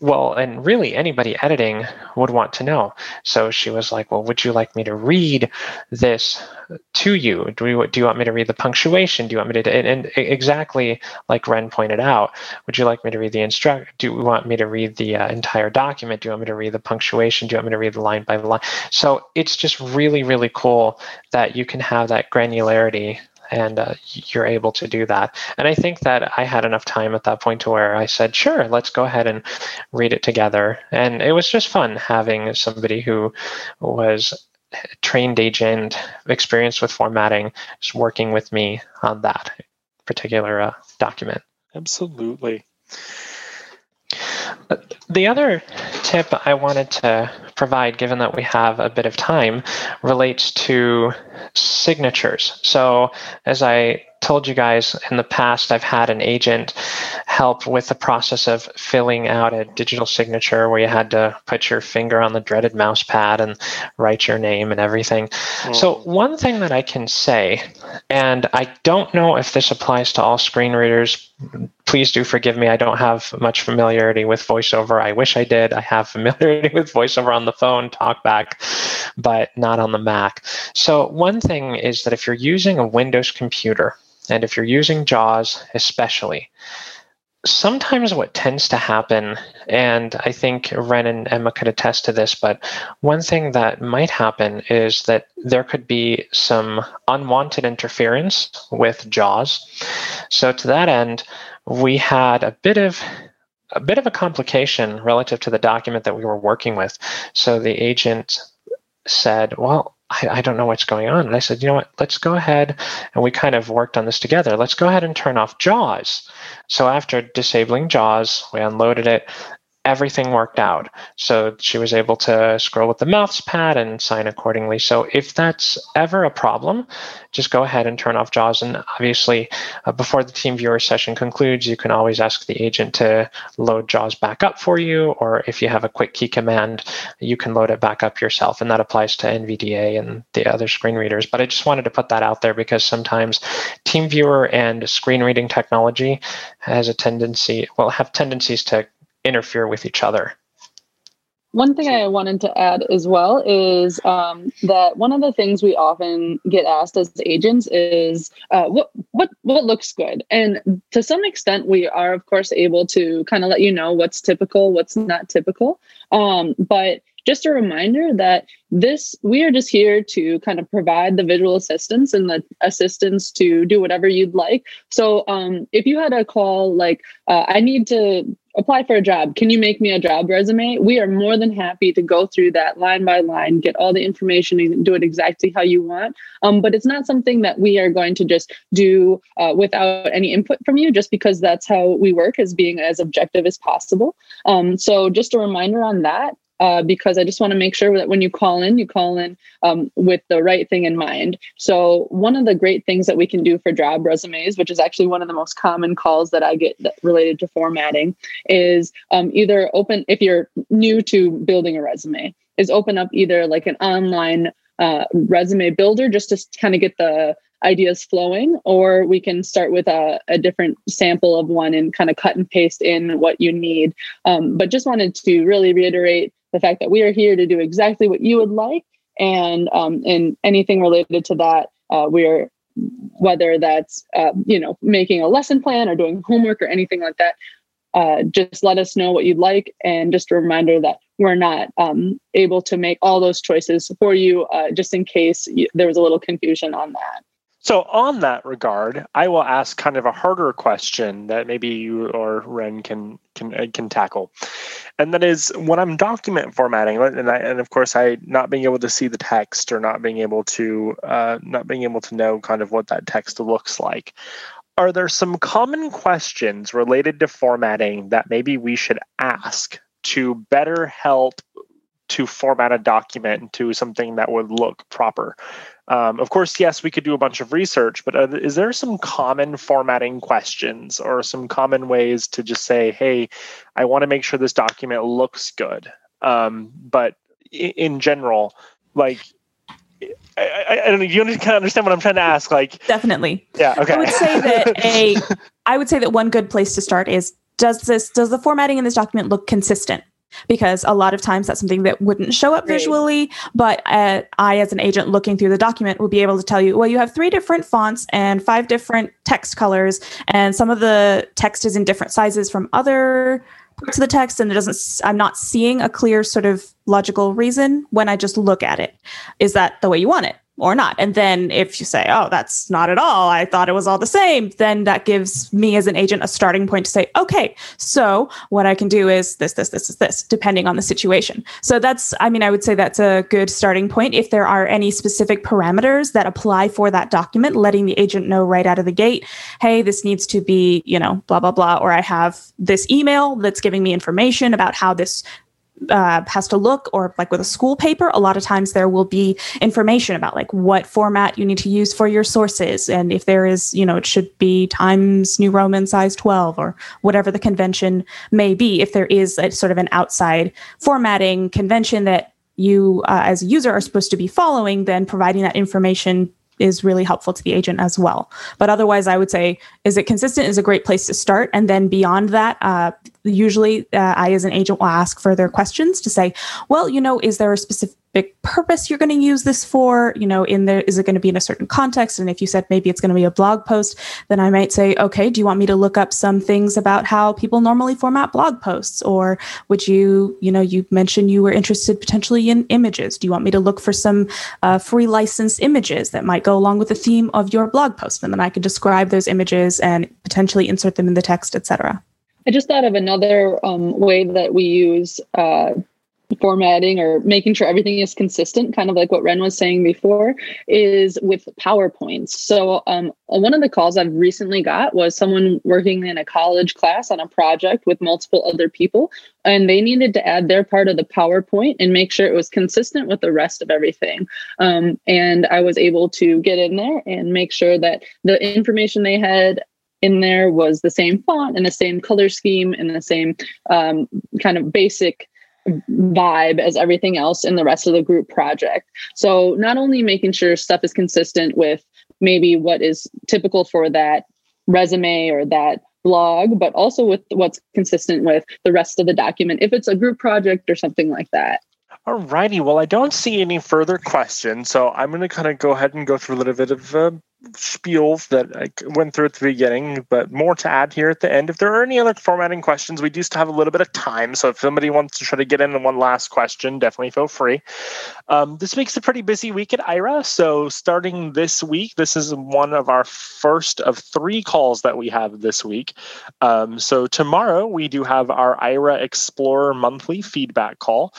well, and really anybody editing would want to know. So she was like, "Well, would you like me to read this to you? Do you do you want me to read the punctuation? Do you want me to?" And, and exactly like Ren pointed out, would you like me to read the instruct? Do you want me to read the uh, entire document? Do you want me to read the punctuation? Do you want me to read the line by line? So it's just really, really cool that you can have that granularity and uh, you're able to do that. And I think that I had enough time at that point to where I said, sure, let's go ahead and read it together. And it was just fun having somebody who was trained agent, experienced with formatting, just working with me on that particular uh, document. Absolutely. The other tip I wanted to provide, given that we have a bit of time, relates to signatures. So, as I told you guys in the past, I've had an agent help with the process of filling out a digital signature where you had to put your finger on the dreaded mouse pad and write your name and everything. Mm. So, one thing that I can say, and I don't know if this applies to all screen readers, please do forgive me. I don't have much familiarity with VoiceOver. I wish I did. I have [laughs] familiarity with VoiceOver on the phone, TalkBack, but not on the Mac. So, one thing is that if you're using a Windows computer, and if you're using JAWS especially, sometimes what tends to happen, and I think Ren and Emma could attest to this, but one thing that might happen is that there could be some unwanted interference with JAWS. So to that end, we had a bit of a bit of a complication relative to the document that we were working with. So the agent said, well, I, I, don't know what's going on. And I said, you know what, let's go ahead. And we kind of worked on this together. Let's go ahead and turn off JAWS. So after disabling JAWS, we unloaded it everything worked out. So she was able to scroll with the mouse pad and sign accordingly. So if that's ever a problem, just go ahead and turn off JAWS. And obviously, uh, before the TeamViewer session concludes, you can always ask the agent to load JAWS back up for you. Or if you have a quick key command, you can load it back up yourself. And that applies to NVDA and the other screen readers. But I just wanted to put that out there because sometimes TeamViewer and screen reading technology has a tendency, well, have tendencies to interfere with each other. One thing I wanted to add as well is um, that one of the things we often get asked as agents is uh, what what what looks good, and to some extent, we are of course able to kind of let you know what's typical, what's not typical. Um, but just a reminder that this we are just here to kind of provide the visual assistance and the assistance to do whatever you'd like so um, if you had a call like uh, i need to apply for a job. Can you make me a job resume? We are more than happy to go through that line by line get all the information and do it exactly how you want. Um, but it's not something that we are going to just do uh, without any input from you just because that's how we work as being as objective as possible. Um, so just a reminder on that uh, because I just want to make sure that when you call in, you call in um, with the right thing in mind. So, one of the great things that we can do for job resumes, which is actually one of the most common calls that I get that related to formatting, is um, either open, if you're new to building a resume, is open up either like an online uh, resume builder just to kind of get the ideas flowing, or we can start with a, a different sample of one and kind of cut and paste in what you need. Um, but just wanted to really reiterate the fact that we are here to do exactly what you would like, and um, and anything related to that, uh, we're whether that's uh, you know making a lesson plan or doing homework or anything like that. Uh, just let us know what you'd like, and just a reminder that we're not um, able to make all those choices for you, uh, just in case you, there was a little confusion on that. So, on that regard, I will ask kind of a harder question that maybe you or Ren can can uh, can tackle, and that is when I'm document formatting, and I, and of course I not being able to see the text or not being able to uh, not being able to know kind of what that text looks like. Are there some common questions related to formatting that maybe we should ask to better help to format a document into something that would look proper? Um, of course, yes, we could do a bunch of research, but uh, is there some common formatting questions or some common ways to just say, hey, I want to make sure this document looks good? Um, but in, in general, like, I, I, I, don't know. You kind of understand what I'm trying to ask? Like, definitely. Yeah. Okay. I would say that [laughs] a, I would say that one good place to start is does this does the formatting in this document look consistent? Because a lot of times that's something that wouldn't show up visually but uh, i as an agent looking through the document will be able to tell you well you have three different fonts and five different text colors and some of the text is in different sizes from other parts of the text and it doesn't i'm not seeing a clear sort of logical reason when i just look at it. Is that the way you want it or not. And then if you say, oh, that's not at all, I thought it was all the same, then that gives me as an agent a starting point to say, okay, so what I can do is this, this, this, this, this, depending on the situation. So that's, I mean, I would say that's a good starting point. If there are any specific parameters that apply for that document, letting the agent know right out of the gate, hey, this needs to be, you know, blah, blah, blah, or I have this email that's giving me information about how this uh, has to look or like with a school paper a lot of times there will be information about like what format you need to use for your sources and if there is you know it should be times new roman size 12 or whatever the convention may be if there is a sort of an outside formatting convention that you uh, as a user are supposed to be following then providing that information is really helpful to the agent as well. But otherwise, I would say, is it consistent is a great place to start. And then beyond that, uh, usually uh, I, as an agent, will ask further questions to say, well, you know, is there a specific purpose you're going to use this for? You know, in there, is it going to be in a certain context? And if you said maybe it's going to be a blog post, then I might say, okay, do you want me to look up some things about how people normally format blog posts? Or would you, you know, you mentioned you were interested potentially in images. Do you want me to look for some uh, free licensed images that might go along with the theme of your blog post? And then I could describe those images and potentially insert them in the text, etc. I just thought of another um, way that we use uh, formatting or making sure everything is consistent, kind of like what Ren was saying before, is with PowerPoints. So, um, one of the calls I've recently got was someone working in a college class on a project with multiple other people, and they needed to add their part of the PowerPoint and make sure it was consistent with the rest of everything. Um, and I was able to get in there and make sure that the information they had in there was the same font and the same color scheme and the same um, kind of basic vibe as everything else in the rest of the group project. So not only making sure stuff is consistent with maybe what is typical for that resume or that blog, but also with what's consistent with the rest of the document if it's a group project or something like that. All righty. Well, I don't see any further questions, so I'm going to kind of go ahead and go through a little bit of uh, spiels that I went through at the beginning, but more to add here at the end. If there are any other formatting questions, we do still have a little bit of time. So if somebody wants to try to get in one last question, definitely feel free. Um, this week's a pretty busy week at Aira, So starting this week, this is one of our first of three calls that we have this week. Um, so tomorrow we do have our Aira Explorer monthly feedback call.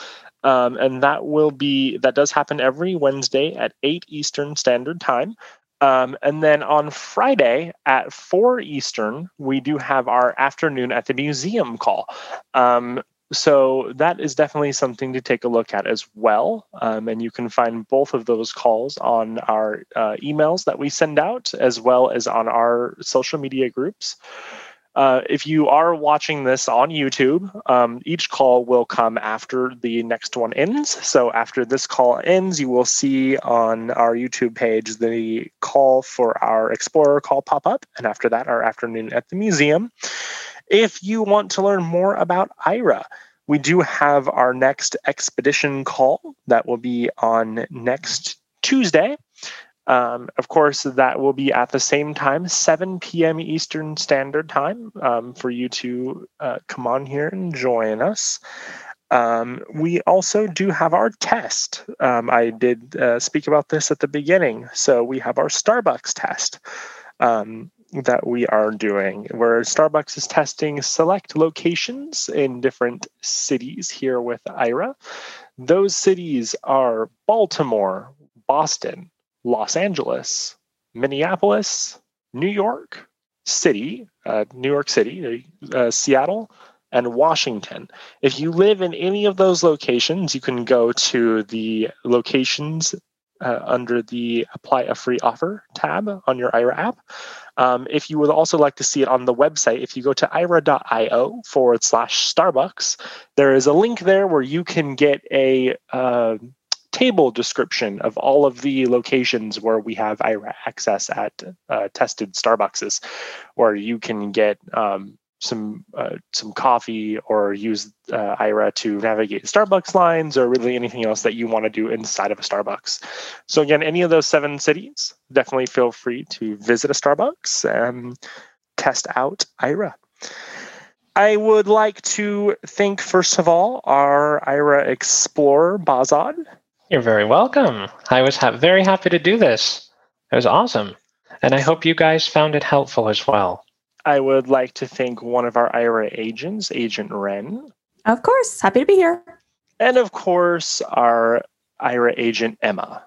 Um, and that will be that does happen every Wednesday at 8 Eastern Standard Time. Um, and then on Friday at 4 Eastern, we do have our afternoon at the museum call. Um, so that is definitely something to take a look at as well. Um, and you can find both of those calls on our uh, emails that we send out, as well as on our social media groups. Uh, if you are watching this on YouTube, um, each call will come after the next one ends. So after this call ends, you will see on our YouTube page the call for our Explorer call pop up, and after that, our afternoon at the museum. If you want to learn more about Aira, we do have our next expedition call that will be on next Tuesday. Um, of course, that will be at the same time, 7 p.m. Eastern Standard Time, um, for you to uh, come on here and join us. Um, we also do have our test. Um, I did uh, speak about this at the beginning. So we have our Starbucks test um, that we are doing, where Starbucks is testing select locations in different cities here with Aira. Those cities are Baltimore, Boston, Los Angeles, Minneapolis, New York City, uh, New York City, uh, Seattle, and Washington. If you live in any of those locations, you can go to the locations uh, under the apply a free offer tab on your Aira app. Um, if you would also like to see it on the website, if you go to aira.io forward slash Starbucks, there is a link there where you can get a uh, table description of all of the locations where we have Aira access at uh, tested Starbuckses, where you can get um, some uh, some coffee or use uh, Aira to navigate Starbucks lines or really anything else that you want to do inside of a Starbucks. So again, any of those seven cities, definitely feel free to visit a Starbucks and test out Aira. I would like to thank, first of all, our Aira Explorer, Bazad, you're very welcome. I was ha- very happy to do this. It was awesome. And I hope you guys found it helpful as well. I would like to thank one of our Aira agents, Agent Ren. Of course. Happy to be here. And of course, our Aira agent, Emma.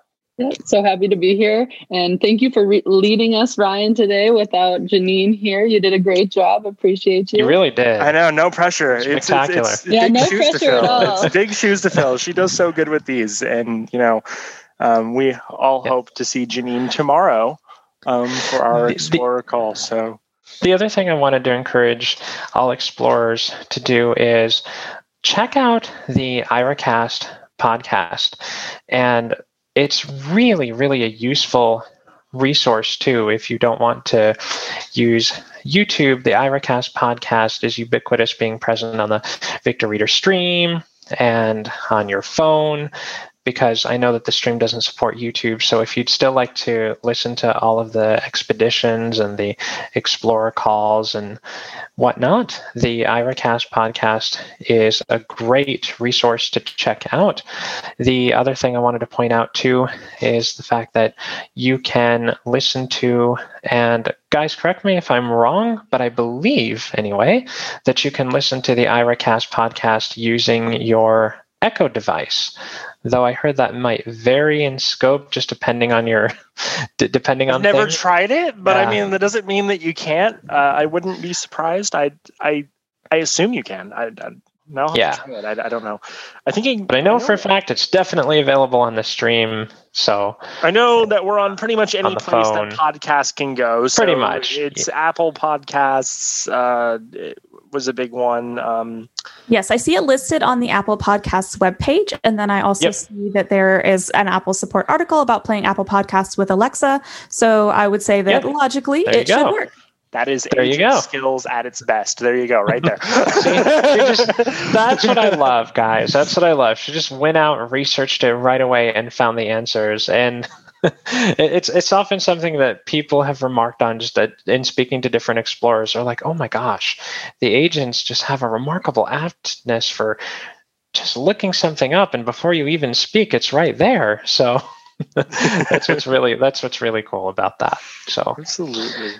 So happy to be here. And thank you for re- leading us, Ryan, today without Janine here. You did a great job. Appreciate you. You really did. I know. No pressure. Spectacular. It's, it's, it's yeah, no pressure at all. It's big shoes to fill. She does so good with these. And, you know, um, we all yep. hope to see Janine tomorrow um, for our Explorer the, call. So. The other thing I wanted to encourage all explorers to do is check out the AiraCast podcast and it's really, really a useful resource too if you don't want to use YouTube. The AiraCast podcast is ubiquitous, being present on the Victor Reader stream and on your phone because I know that the stream doesn't support YouTube. So if you'd still like to listen to all of the expeditions and the explorer calls and whatnot, the AiraCast podcast is a great resource to check out. The other thing I wanted to point out too is the fact that you can listen to, and guys, correct me if I'm wrong, but I believe anyway, that you can listen to the AiraCast podcast using your Echo device though I heard that might vary in scope just depending on your [laughs] d- depending on. I've never things. tried it, but yeah. I mean that doesn't mean that you can't. Uh, I wouldn't be surprised. I I I assume you can. I, I no, yeah, I, I, don't know. I think, it, but I know, I know for a fact it's definitely available on the stream. So I know that we're on pretty much any place phone. that podcast can go. So pretty much, it's yeah. Apple Podcasts. Uh, was a big one. Um, yes, I see it listed on the Apple Podcasts webpage. And then I also yep. see that there is an Apple support article about playing Apple Podcasts with Alexa. So I would say that yep. logically it should work. That is there you go. skills at its best. There you go, right there. [laughs] See, just, that's what I [laughs] love, guys. That's what I love. She just went out and researched it right away and found the answers. And [laughs] it's it's often something that people have remarked on just that in speaking to different explorers are like, oh my gosh, the agents just have a remarkable aptness for just looking something up, and before you even speak, it's right there. So [laughs] that's what's really that's what's really cool about that. So absolutely.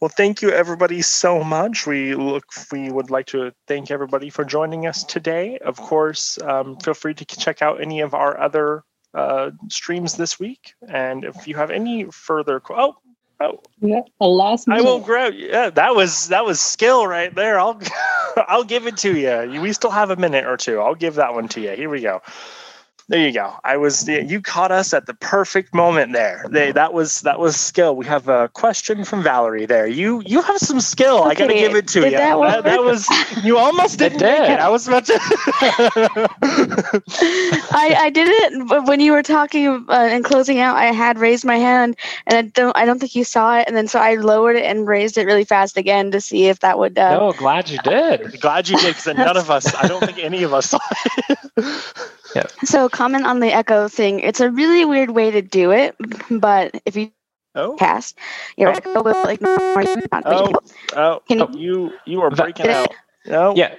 Well, thank you everybody so much. We look we would like to thank everybody for joining us today. Of course, um, feel free to check out any of our other uh, streams this week. And if you have any further, oh, oh, yeah, a last. Minute. I will grab. Yeah, that was that was skill right there. I'll [laughs] I'll give it to you. We still have a minute or two. I'll give that one to you. Here we go. There you go. I was you caught us at the perfect moment there. They, that was that was skill. We have a question from Valerie there. You you have some skill. Okay, I got to give it to you. That, that, that, was [laughs] you almost didn't did. it. I was about to. [laughs] I I did it when you were talking uh, and closing out. I had raised my hand, and I don't I don't think you saw it, and then so I lowered it and raised it really fast again to see if that would. Uh, oh, glad you did. glad you did because none of us. I don't think any of us saw it. [laughs] Yeah. So comment on the echo thing. It's a really weird way to do it, but if you oh. cast, your oh. echo will ignore you. Oh, oh, Can you, oh, you you are breaking out. No. Yeah.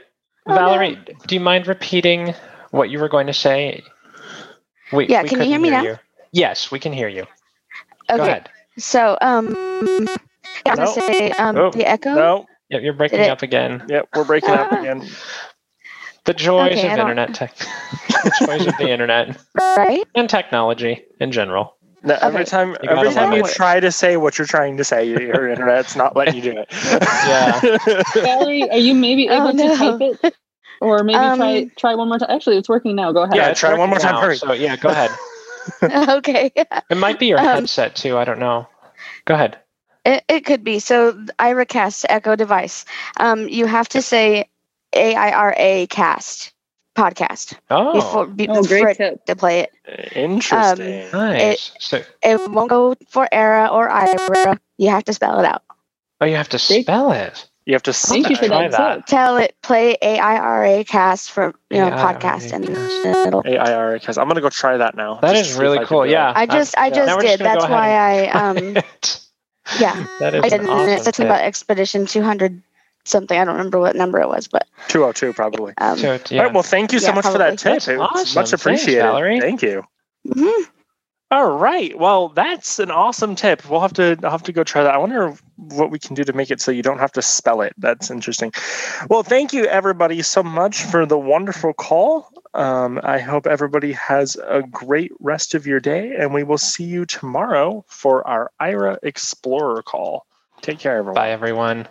Oh, Valerie, no. do you mind repeating what you were going to say? We, yeah, we can you hear me hear now? You. Yes, we can hear you. Okay. Go ahead. So, um, I'm going to say um, oh, the echo. No. Yep, you're breaking up again. Yep, we're breaking uh, up [laughs] again. The joys okay, of internet tech. [laughs] the joys of the [laughs] internet. Right? And technology in general. No, every time, you every time you try to say what you're trying to say, your internet's not letting you do it. [laughs] yeah. Valerie, are you maybe oh, able oh, no. to type it, or maybe um, try try one more time? Actually, it's working now. Go ahead. Yeah, try one more time. Hurry. So yeah, go ahead. okay. It might be your um, headset too. I don't know. Go ahead. It, it could be. So AiraCast Echo device. Um, you have to say AIRA cast podcast. Oh, before, be, oh great tip. to play it. Interesting. Um, nice. It, so, it won't go for ERA or IRA. You have to spell it out. Oh, you have to spell it. You have to Thank you for that. that. Tell it play AIRA cast for you know A-I-R-A podcast and it'll AIRA cast. I'm gonna go try that now. That is really cool. Yeah. I just I just did. That's why I um yeah. [laughs] That is I did awesome something about Expedition 200 something. I don't remember what number it was, but 202 probably. Um, yeah. All right. Well, thank you so yeah, much for that tip. It's awesome. much appreciated. Thanks, Valerie. Thank you. Mm-hmm. All right. Well, that's an awesome tip. We'll have to I'll have to go try that. I wonder what we can do to make it so you don't have to spell it. That's interesting. Well, thank you everybody so much for the wonderful call. Um, I hope everybody has a great rest of your day, and we will see you tomorrow for our Aira Explorer call. Take care, everyone. Bye, everyone.